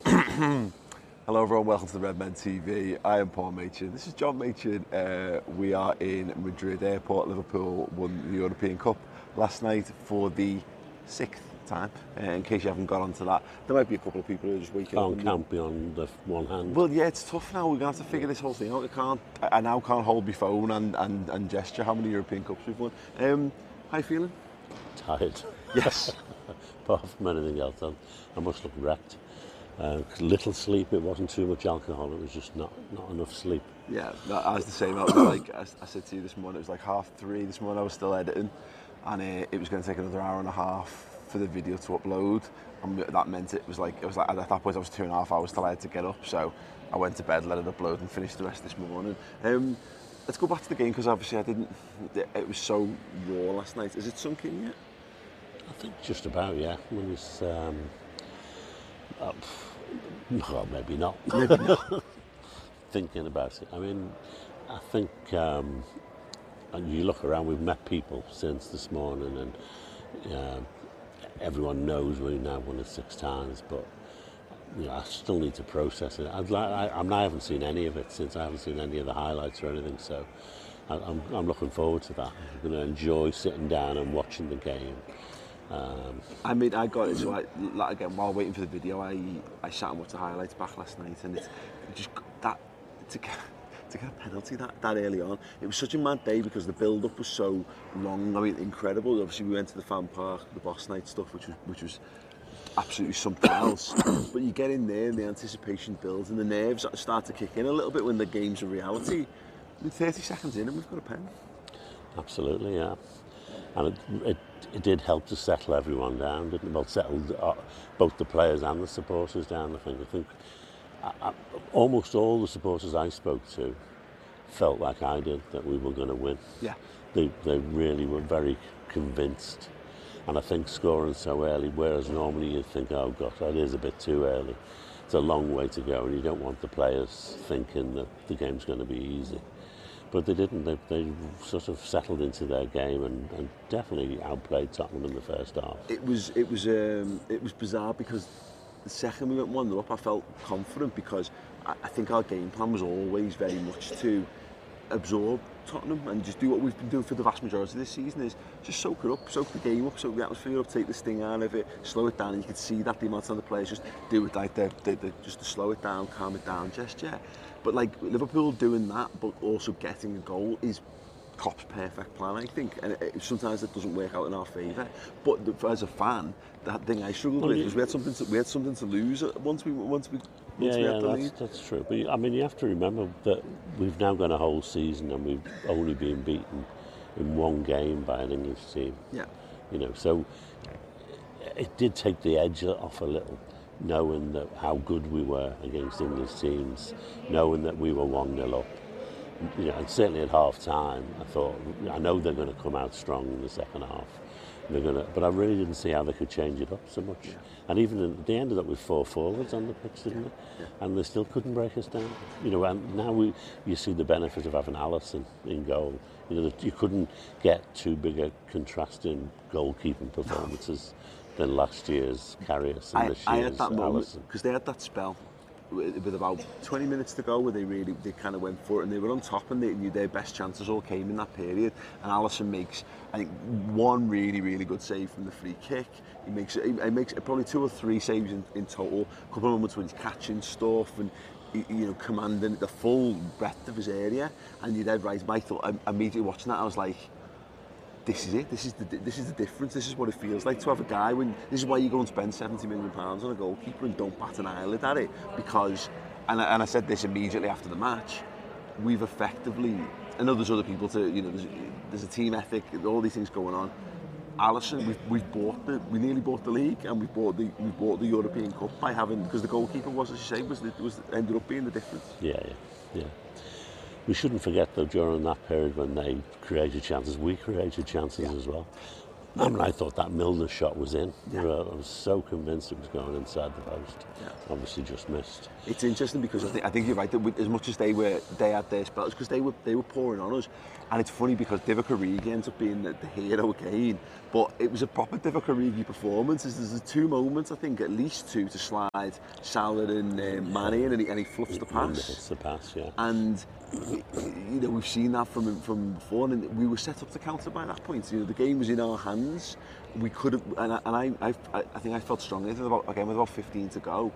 Hello everyone, welcome to the Redmen TV. I am Paul Machin. This is John Machin. Uh, we are in Madrid Airport. Liverpool won the European Cup last night for the sixth time. Uh, in case you haven't got onto that, there might be a couple of people who are just waking Can't up. count beyond the one hand. Well, yeah, it's tough now. We're going to have to figure this whole thing out. I can't. I now can't hold my phone and, and, and gesture how many European Cups we've won. Um, how you feeling? Tired. Yes. Apart from anything else, I must look wrecked. Uh, little sleep, it wasn't too much alcohol, it was just not, not enough sleep. Yeah, that- I was the same. I was like, I, I said to you this morning, it was like half three this morning. I was still editing, and uh, it was going to take another hour and a half for the video to upload. And that meant it was like it was like at that point I was two and a half hours till I had to get up. So I went to bed, let it upload, and finished the rest this morning. Um, let's go back to the game because obviously I didn't. It was so raw last night. Is it sunk in yet? I think just about, yeah. Mean, it's, um, uh, well, maybe not. Maybe not. Thinking about it. I mean, I think um, and you look around, we've met people since this morning, and um everyone knows we've now won it six times, but you know, I still need to process it. I'd like, I, I, mean, I haven't seen any of it since I haven't seen any of the highlights or anything, so I, I'm, I'm looking forward to that. I'm going to enjoy sitting down and watching the game. Um, I mean, I got it. I, like, again, while waiting for the video, I I sat and watched the highlights back last night, and it's just that to get to get a penalty that, that early on. It was such a mad day because the build up was so long. I mean, incredible. Obviously, we went to the fan park, the boss night stuff, which was which was absolutely something else. but you get in there, and the anticipation builds, and the nerves start to kick in a little bit when the game's a reality. With 30 seconds in, and we've got a pen. Absolutely, yeah. And it, it, it did help to settle everyone down, didn't it? Well, settled uh, both the players and the supporters down, I think. I think I, I, almost all the supporters I spoke to felt like I did that we were going to win. Yeah. They, they really were very convinced. And I think scoring so early, whereas normally you'd think, oh, God, that is a bit too early. It's a long way to go, and you don't want the players thinking that the game's going to be easy but they didn't. They, they sort of settled into their game and, and definitely outplayed Tottenham in the first half. It was it was um, it was bizarre because the second we went one up, I felt confident because I, I think our game plan was always very much to absorb Tottenham and just do what we've been doing for the vast majority of this season is just soak it up, soak the game up, soak the atmosphere up, take the sting out of it, slow it down. And you could see that the amount of the players just do it like they they they just to slow it down, calm it down just gesture. But like Liverpool doing that, but also getting a goal is Klopp's perfect plan, I think. And it, sometimes it doesn't work out in our favour. But the, as a fan, that thing I struggled Well, with was we had something to, we had something to lose once we once we once Yeah, we yeah, the that's, lead. that's true. But I mean, you have to remember that we've now got a whole season and we've only been beaten in one game by an English team. Yeah. You know, so it did take the edge off a little, knowing that how good we were against English teams, knowing that we were one 0 up. You know, and certainly at half time, I thought I know they're going to come out strong in the second half. They're going to, but I really didn't see how they could change it up so much. And even in, they ended up with four forwards on the pitch, didn't they? And they still couldn't break us down. You know, and now we you see the benefit of having Alisson in goal. You know, you couldn't get too big a contrasting goalkeeping performances than last year's Carrius and I, this year's I had that Allison. Because they had that spell with, with about 20 minutes to go where they really they kind of went for it and they were on top and they knew their best chances all came in that period. And Allison makes I think one really really good save from the free kick. He makes he, he makes probably two or three saves in, in total. A couple of moments when he's catching stuff and you know commanding the full breadth of his area. And you're dead right. I immediately watching that. I was like this is it. This is the this is the difference. This is what it feels like to have a guy when this is why you go and spend 70 million pounds on a goalkeeper and don't bat an eyelid at it because and I, and I said this immediately after the match. We've effectively I know there's other people to you know there's, there's a team ethic all these things going on. Alisson, we've, we've bought the we nearly bought the league and we bought the we bought the European Cup by having because the goalkeeper was as you say was the, was ended up being the difference. Yeah, yeah, yeah. We shouldn't forget though during that period when they created chances, we created chances Yeah. as well. I mean, I thought that Milner shot was in. Yeah. I was so convinced it was going inside the post. Yeah. Obviously, just missed. It's interesting because I think, I think you're right that we, as much as they were they had their spells because they were they were pouring on us, and it's funny because Divock Origi ends up being the, the hero again, but it was a proper Divock Origi performance. There's, there's two moments I think at least two to slide Salah and uh, Mane in, and he, and he fluffs the pass. It's the pass, yeah. And you know we've seen that from from before, and we were set up to counter by that point. You know the game was in our hands. We could have, and I, and I, I, I think I felt strongly. About again with about 15 to go.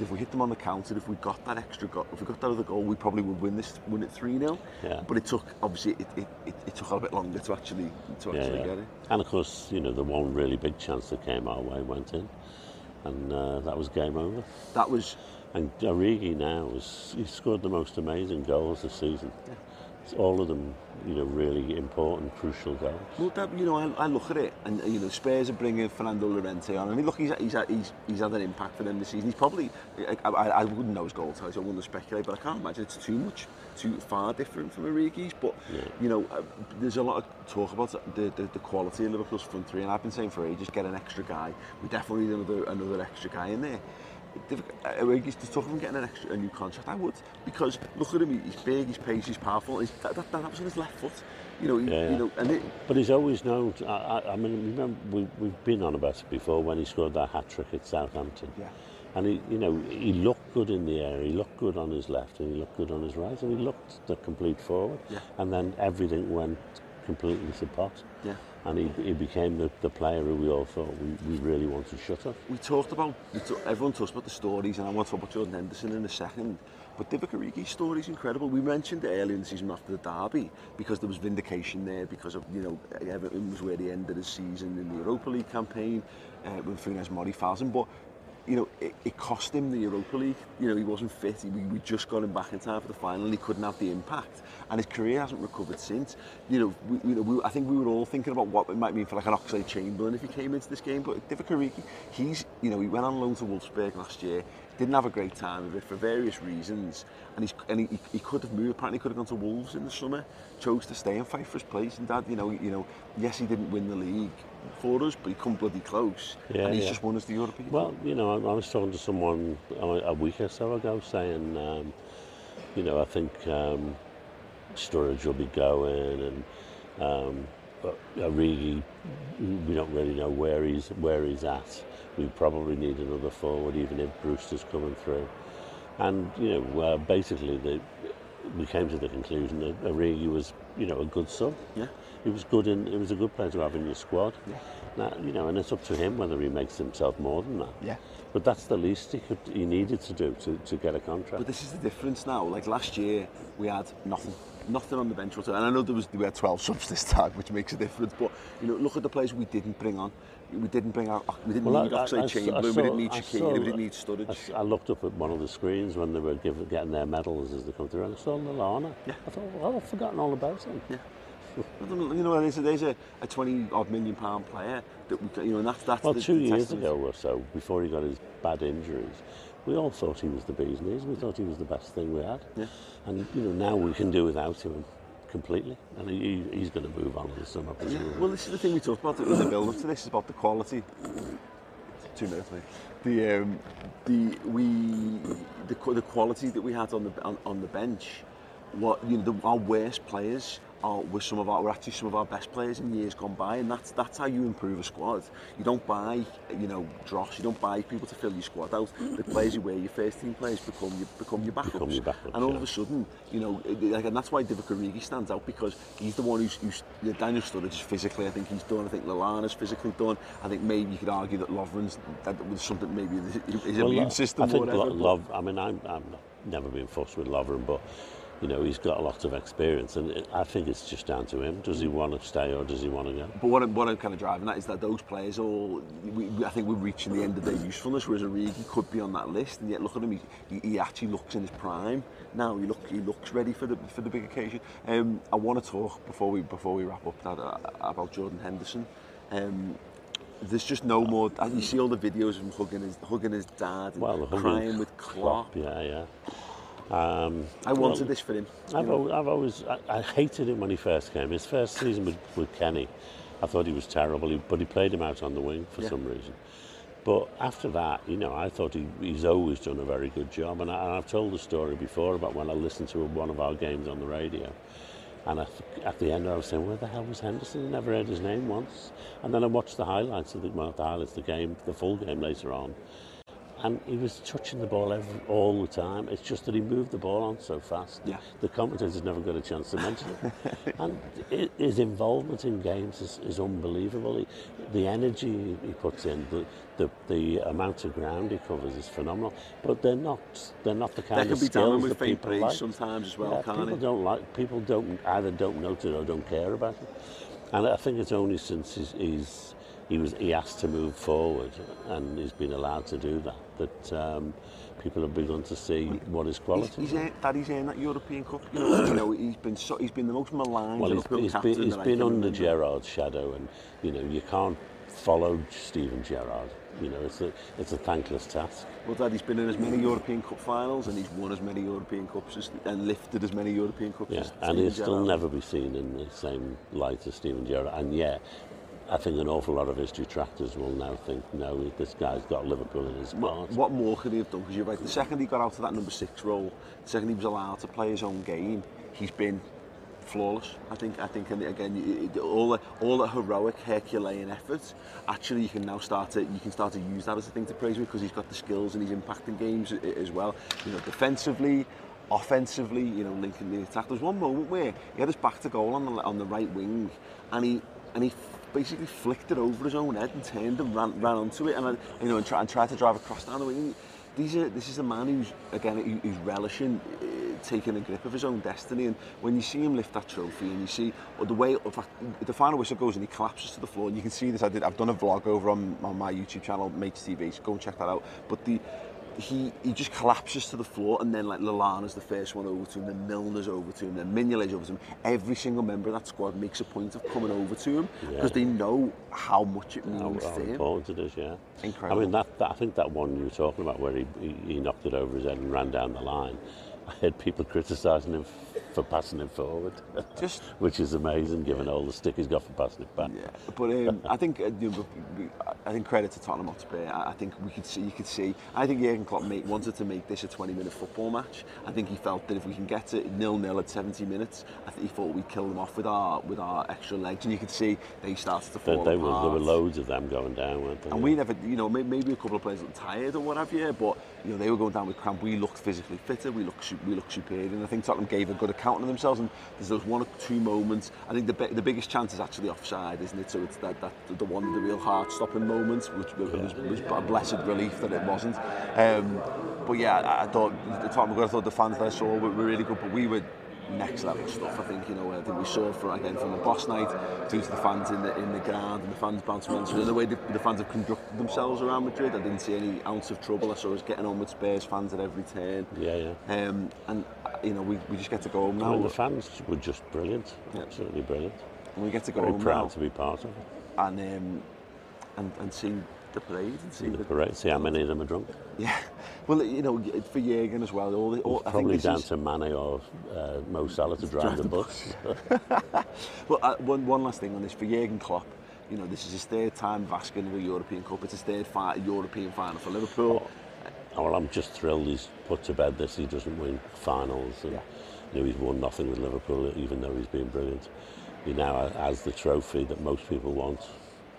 If we hit them on the counter, if we got that extra goal, if we got that other goal, we probably would win this, win it 3 0 Yeah. But it took obviously it, it, it, it took a little bit longer to actually to yeah, actually yeah. get it. And of course, you know, the one really big chance that came our way went in, and uh, that was game over. That was And Origi now has he scored the most amazing goals this season. It's all of them, you know, really important, crucial goals. Well, that, you know, I, I look at it, and you know, Spurs are bringing Fernando Llorente on, and he, look, he's, he's, he's, he's had an impact for them this season. He's probably, I, I, I wouldn't know his goal totals, I wouldn't speculate, but I can't imagine it's too much, too far different from Origi's. But yeah. you know, uh, there's a lot of talk about the, the, the quality of Liverpool's front three, and I've been saying for ages, get an extra guy. We definitely need another, another extra guy in there. Origi's to talk about getting an extra a new contract. I would because look at him. He's big, he's pacey, he's powerful. He's, that, that, that was on his left foot. You know, he, Yeah, yeah. you know, and it, But he's always known. To, I, I, I mean, remember we, we've been on about it before when he scored that hat trick at Southampton. Yeah. And he, you know, he looked good in the air. He looked good on his left, and he looked good on his right, and he looked the complete forward. Yeah. And then everything went completely to pot. Yeah. and he, he became the, the player who we all thought we, we really want to shut up. We talked about, we t- everyone talks about the stories, and I want to talk about Jordan Henderson in a second, but Divock Origi's story is incredible. We mentioned it earlier in the season after the derby, because there was vindication there, because of, you know, Everton was where the end of the season in the Europa League campaign, uh, when Funes Mori fouls him, but you know, it, it cost him the Europa League. You know, he wasn't fit. He, we, just got him back in time for the final he couldn't have the impact. And his career hasn't recovered since. You know, we, you know we, I think we were all thinking about what it might mean for like an Oxlade Chamberlain if he came into this game. But Divock Origi, he's, you know, he went on loan to Wolfsburg last year, didn't have a great time of it for various reasons. And, he's, and he, he could have moved, apparently could have gone to Wolves in the summer, chose to stay and fight for his place. And dad, you know, you know, yes, he didn't win the league for us, but he come bloody close. Yeah, and he's yeah. just won us the European Well, you know, I, I was talking to someone a, a week or so ago saying, um, you know, I think um, Sturridge will be going, and um, but Origi, we don't really know where he's where he's at. We probably need another forward, even if Brewster's coming through. And you know, uh, basically, the, we came to the conclusion that Origi was, you know, a good sub. Yeah. He was good in. It was a good player to have in your squad. Yeah. Now, you know, and it's up to him whether he makes himself more than that. Yeah. But that's the least he could, he needed to do to, to get a contract. But this is the difference now. Like last year, we had nothing, nothing on the bench whatsoever. And I know there was we had 12 subs this time, which makes a difference. But you know, look at the players we didn't bring on. We didn't bring out. We didn't well, need Oxley Chamberlain. We didn't need Shakira. We didn't need Sturridge. I, I looked up at one of the screens when they were giving, getting their medals as they come through, and I saw Lallana. Yeah. I thought, well, I've forgotten all about him. Yeah. you know, there's a, there's a, a 20 odd million pound player that we, you know, and that's, that's well, the, two the years ago or so, before he got his bad injuries, we all thought he was the bee's knees. We thought he was the best thing we had. Yeah. And you know, now we can do without him completely, and he, he's going to move on in the summer, presumably. Well, this is the thing we talked about in the build up to this is about the quality. Two minutes, mate. The um, the we the the quality that we had on the on, on the bench. What you know, the, our worst players are with some of our, we're actually some of our best players in years gone by, and that's that's how you improve a squad. You don't buy, you know, dross. You don't buy people to fill your squad out. The players you wear, your first team players become your become your backups. Become your backups and all yeah. of a sudden, you know, like, and that's why Divock Origi stands out because he's the one who's, who's you know, Daniel Sturridge is physically. I think he's done. I think Lallana's physically done. I think maybe you could argue that Lovren's that was something maybe his well, immune system. I think whatever, Love. I mean, I'm, I'm not, never been fussed with Lovren, but you know he's got a lot of experience, and it, I think it's just down to him. Does he want to stay or does he want to go? But what I'm, what I'm kind of driving at is that those players all, we, I think we're reaching the end of their usefulness, whereas Origi could be on that list, and yet look at him, he, he actually looks in his prime now. He look he looks ready for the for the big occasion. Um, I want to talk before we before we wrap up that, uh, about Jordan Henderson. Um, there's just no more. You see all the videos of him hugging his hugging his dad, and Well, crying with Klopp. Yeah, yeah. Um, I wanted well, this for him. I've, al- I've always I, I hated him when he first came. His first season with, with Kenny, I thought he was terrible. He, but he played him out on the wing for Yeah. some reason. But after that, you know, I thought he, he's always done a very good job. And, I, I've told the story before about when I listened to one of our games on the radio. And I, th- at the end, I was saying, where the hell was Henderson? I never heard his name once. And then I watched the highlights of the, well, the highlights, the game, the full game later on. and he was touching the ball every, all the time. It's just that he moved the ball on so fast. Yeah. The commentators never got a chance to mention it. and his involvement in games is, is unbelievable. He, the energy he puts in, the, the the amount of ground he covers is phenomenal. But they're not they're not the kind that of skills that people like. sometimes as well, yeah, can't people it? don't like people don't either don't notice or don't care about it. And I think it's only since he's, he's he was he asked to move forward, and he's been allowed to do that. That um, people have begun to see what his qualities. He's, he's earned, Daddy's earned that European Cup. You know, you know he's been so, he's been the most maligned. Well, he's, he's been, he's been under Gerard's shadow, and you know you can't follow Stephen Gerrard. You know, it's a, it's a thankless task. Well, Dad, he's been in as many European Cup finals and he's won as many European Cups as, and lifted as many European Cups yeah, as And he'll Gerrard. still never be seen in the same light as Stephen Gerrard. And yeah, I think an awful lot of his detractors will now think, no, this guy's got Liverpool in his heart. what more could he have done? Because you're right, the second he got out of that number six role, the second he was allowed to play his own game, he's been flawless. I think. I think, and again, all the all the heroic Herculean efforts. Actually, you can now start to you can start to use that as a thing to praise him because he's got the skills and he's impacting games as well. You know, defensively. Offensively, you know, linking the attack. There's one moment where he had his back to goal on the on the right wing, and he and he basically flicked it over his own head and turned and ran, ran onto it. And I, you know and, try, and tried to drive across down the wing. These are, this is a man who's again who's relishing uh, taking a grip of his own destiny. And when you see him lift that trophy and you see or the way in fact, the final whistle goes and he collapses to the floor. And you can see this. I did I've done a vlog over on, on my YouTube channel Mates TV so go and check that out. But the he he just collapses to the floor, and then like Lallana's the first one over to him, then Milner's over to him, then Mignolet's over to him. Every single member of that squad makes a point of coming over to him because they know how much it means how to him. important it is, yeah. Incredible. I mean, that, that I think that one you were talking about where he, he, he knocked it over his head and ran down the line. I heard people criticising him for passing it forward, Just which is amazing given all the stick he's got for passing it back. Yeah, but um, I think uh, you know, I think credit to Tottenham Hotspur. I think we could see, you could see. I think Jurgen Klopp make, wanted to make this a 20-minute football match. I think he felt that if we can get it nil-nil at 70 minutes, I think he thought we'd kill them off with our with our extra legs, and you could see they started to They, fall they were, there were loads of them going down, weren't there? And we never, you know, maybe a couple of players looked tired or what have you, but you know they were going down with cramp. We looked physically fitter. We looked, we looked superior, and I think Tottenham gave a good of themselves. And there's those one or two moments. I think the the biggest chance is actually offside, isn't it? So it's that, that the one, the real heart-stopping moments, which was, was, was a blessed relief that it wasn't. Um, but yeah, I, I thought the Tottenham. I thought the fans that I saw were, were really good, but we were next level stuff. I think you know. I think we saw from again from the boss night through to the fans in the in the ground and the fans bouncing around. So the way the, the fans have conducted themselves around Madrid, I didn't see any ounce of trouble. I saw us getting on with Spurs fans at every turn. Yeah, yeah. Um, and you know, we, we just get to go home I now. mean, the fans were just brilliant, Yeah. absolutely brilliant. and we get to go Very home proud now to be part of it. and um, and and the parade and see See the the, parade, see how many of them are drunk. yeah. Well, you know, for Jurgen as well. All, the, all I Probably this down is, to Mane or uh, Mo Salah to drive the bus. Well, uh, one, one last thing on this for Jurgen Klopp. You know, this is his third time of asking the European Cup. It's his third fi- European final for Liverpool. Oh, well, I'm just thrilled he's put to bed this. He doesn't win finals, and Yeah. you know he's won nothing with Liverpool, even though he's been brilliant. He now has the trophy that most people want.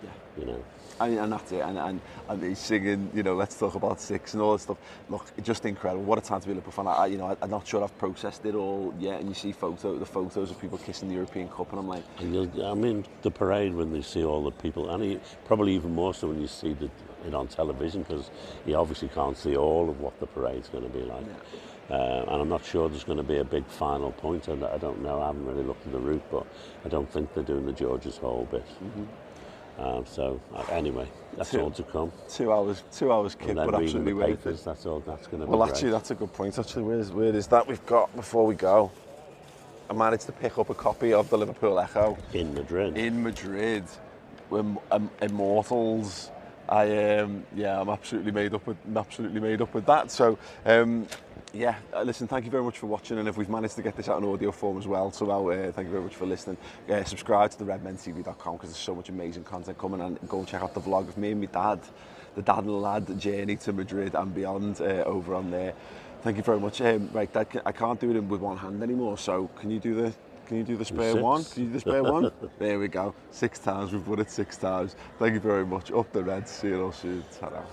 Yeah. You know, And, and that's it. And, and, and he's singing, you know, let's talk about six and all that stuff. Look, it's just incredible. What a time to be a Liverpool fan. I, you know, I, I'm not sure I've processed it all yet. And you see photo, the photos of people kissing the European Cup, and I'm like, and I mean, the parade when they see all the people, and he, probably even more so when you see the, it on television, because he obviously can't see all of what the parade's going to be like. Uh, and I'm not sure there's going to be a big final point. I, I don't know. I haven't really looked at the route, but I don't think they're doing the George's Hall bit. Mm-hmm. Um, so uh, anyway, that's Two- all to come. Two hours, two hours kid, but absolutely the worth it. papers. That's all. That's going to be Well, great. actually, that's a good point. Actually, where's, where is that we've got before we go? I managed to pick up a copy of the Liverpool Echo in Madrid. in Madrid. We're um, immortals. I um, yeah, I'm absolutely made up with I'm absolutely made up with that. So um, yeah, uh, listen, thank you very much for watching. And if we've managed to get this out in audio form as well, so uh, thank you very much for listening. Uh, subscribe to the redmentv.com because there's so much amazing content coming. And go and check out the vlog of me and my dad, the dad and lad journey to Madrid and beyond uh, over on there. Thank you very much. Um, right, Dad, I can't do it with one hand anymore, so can you do the can you do the spare six. one? Can you do the spare one? There we go. Six times, we've won it six times. Thank you very much. Up the Reds, see you all soon. ta.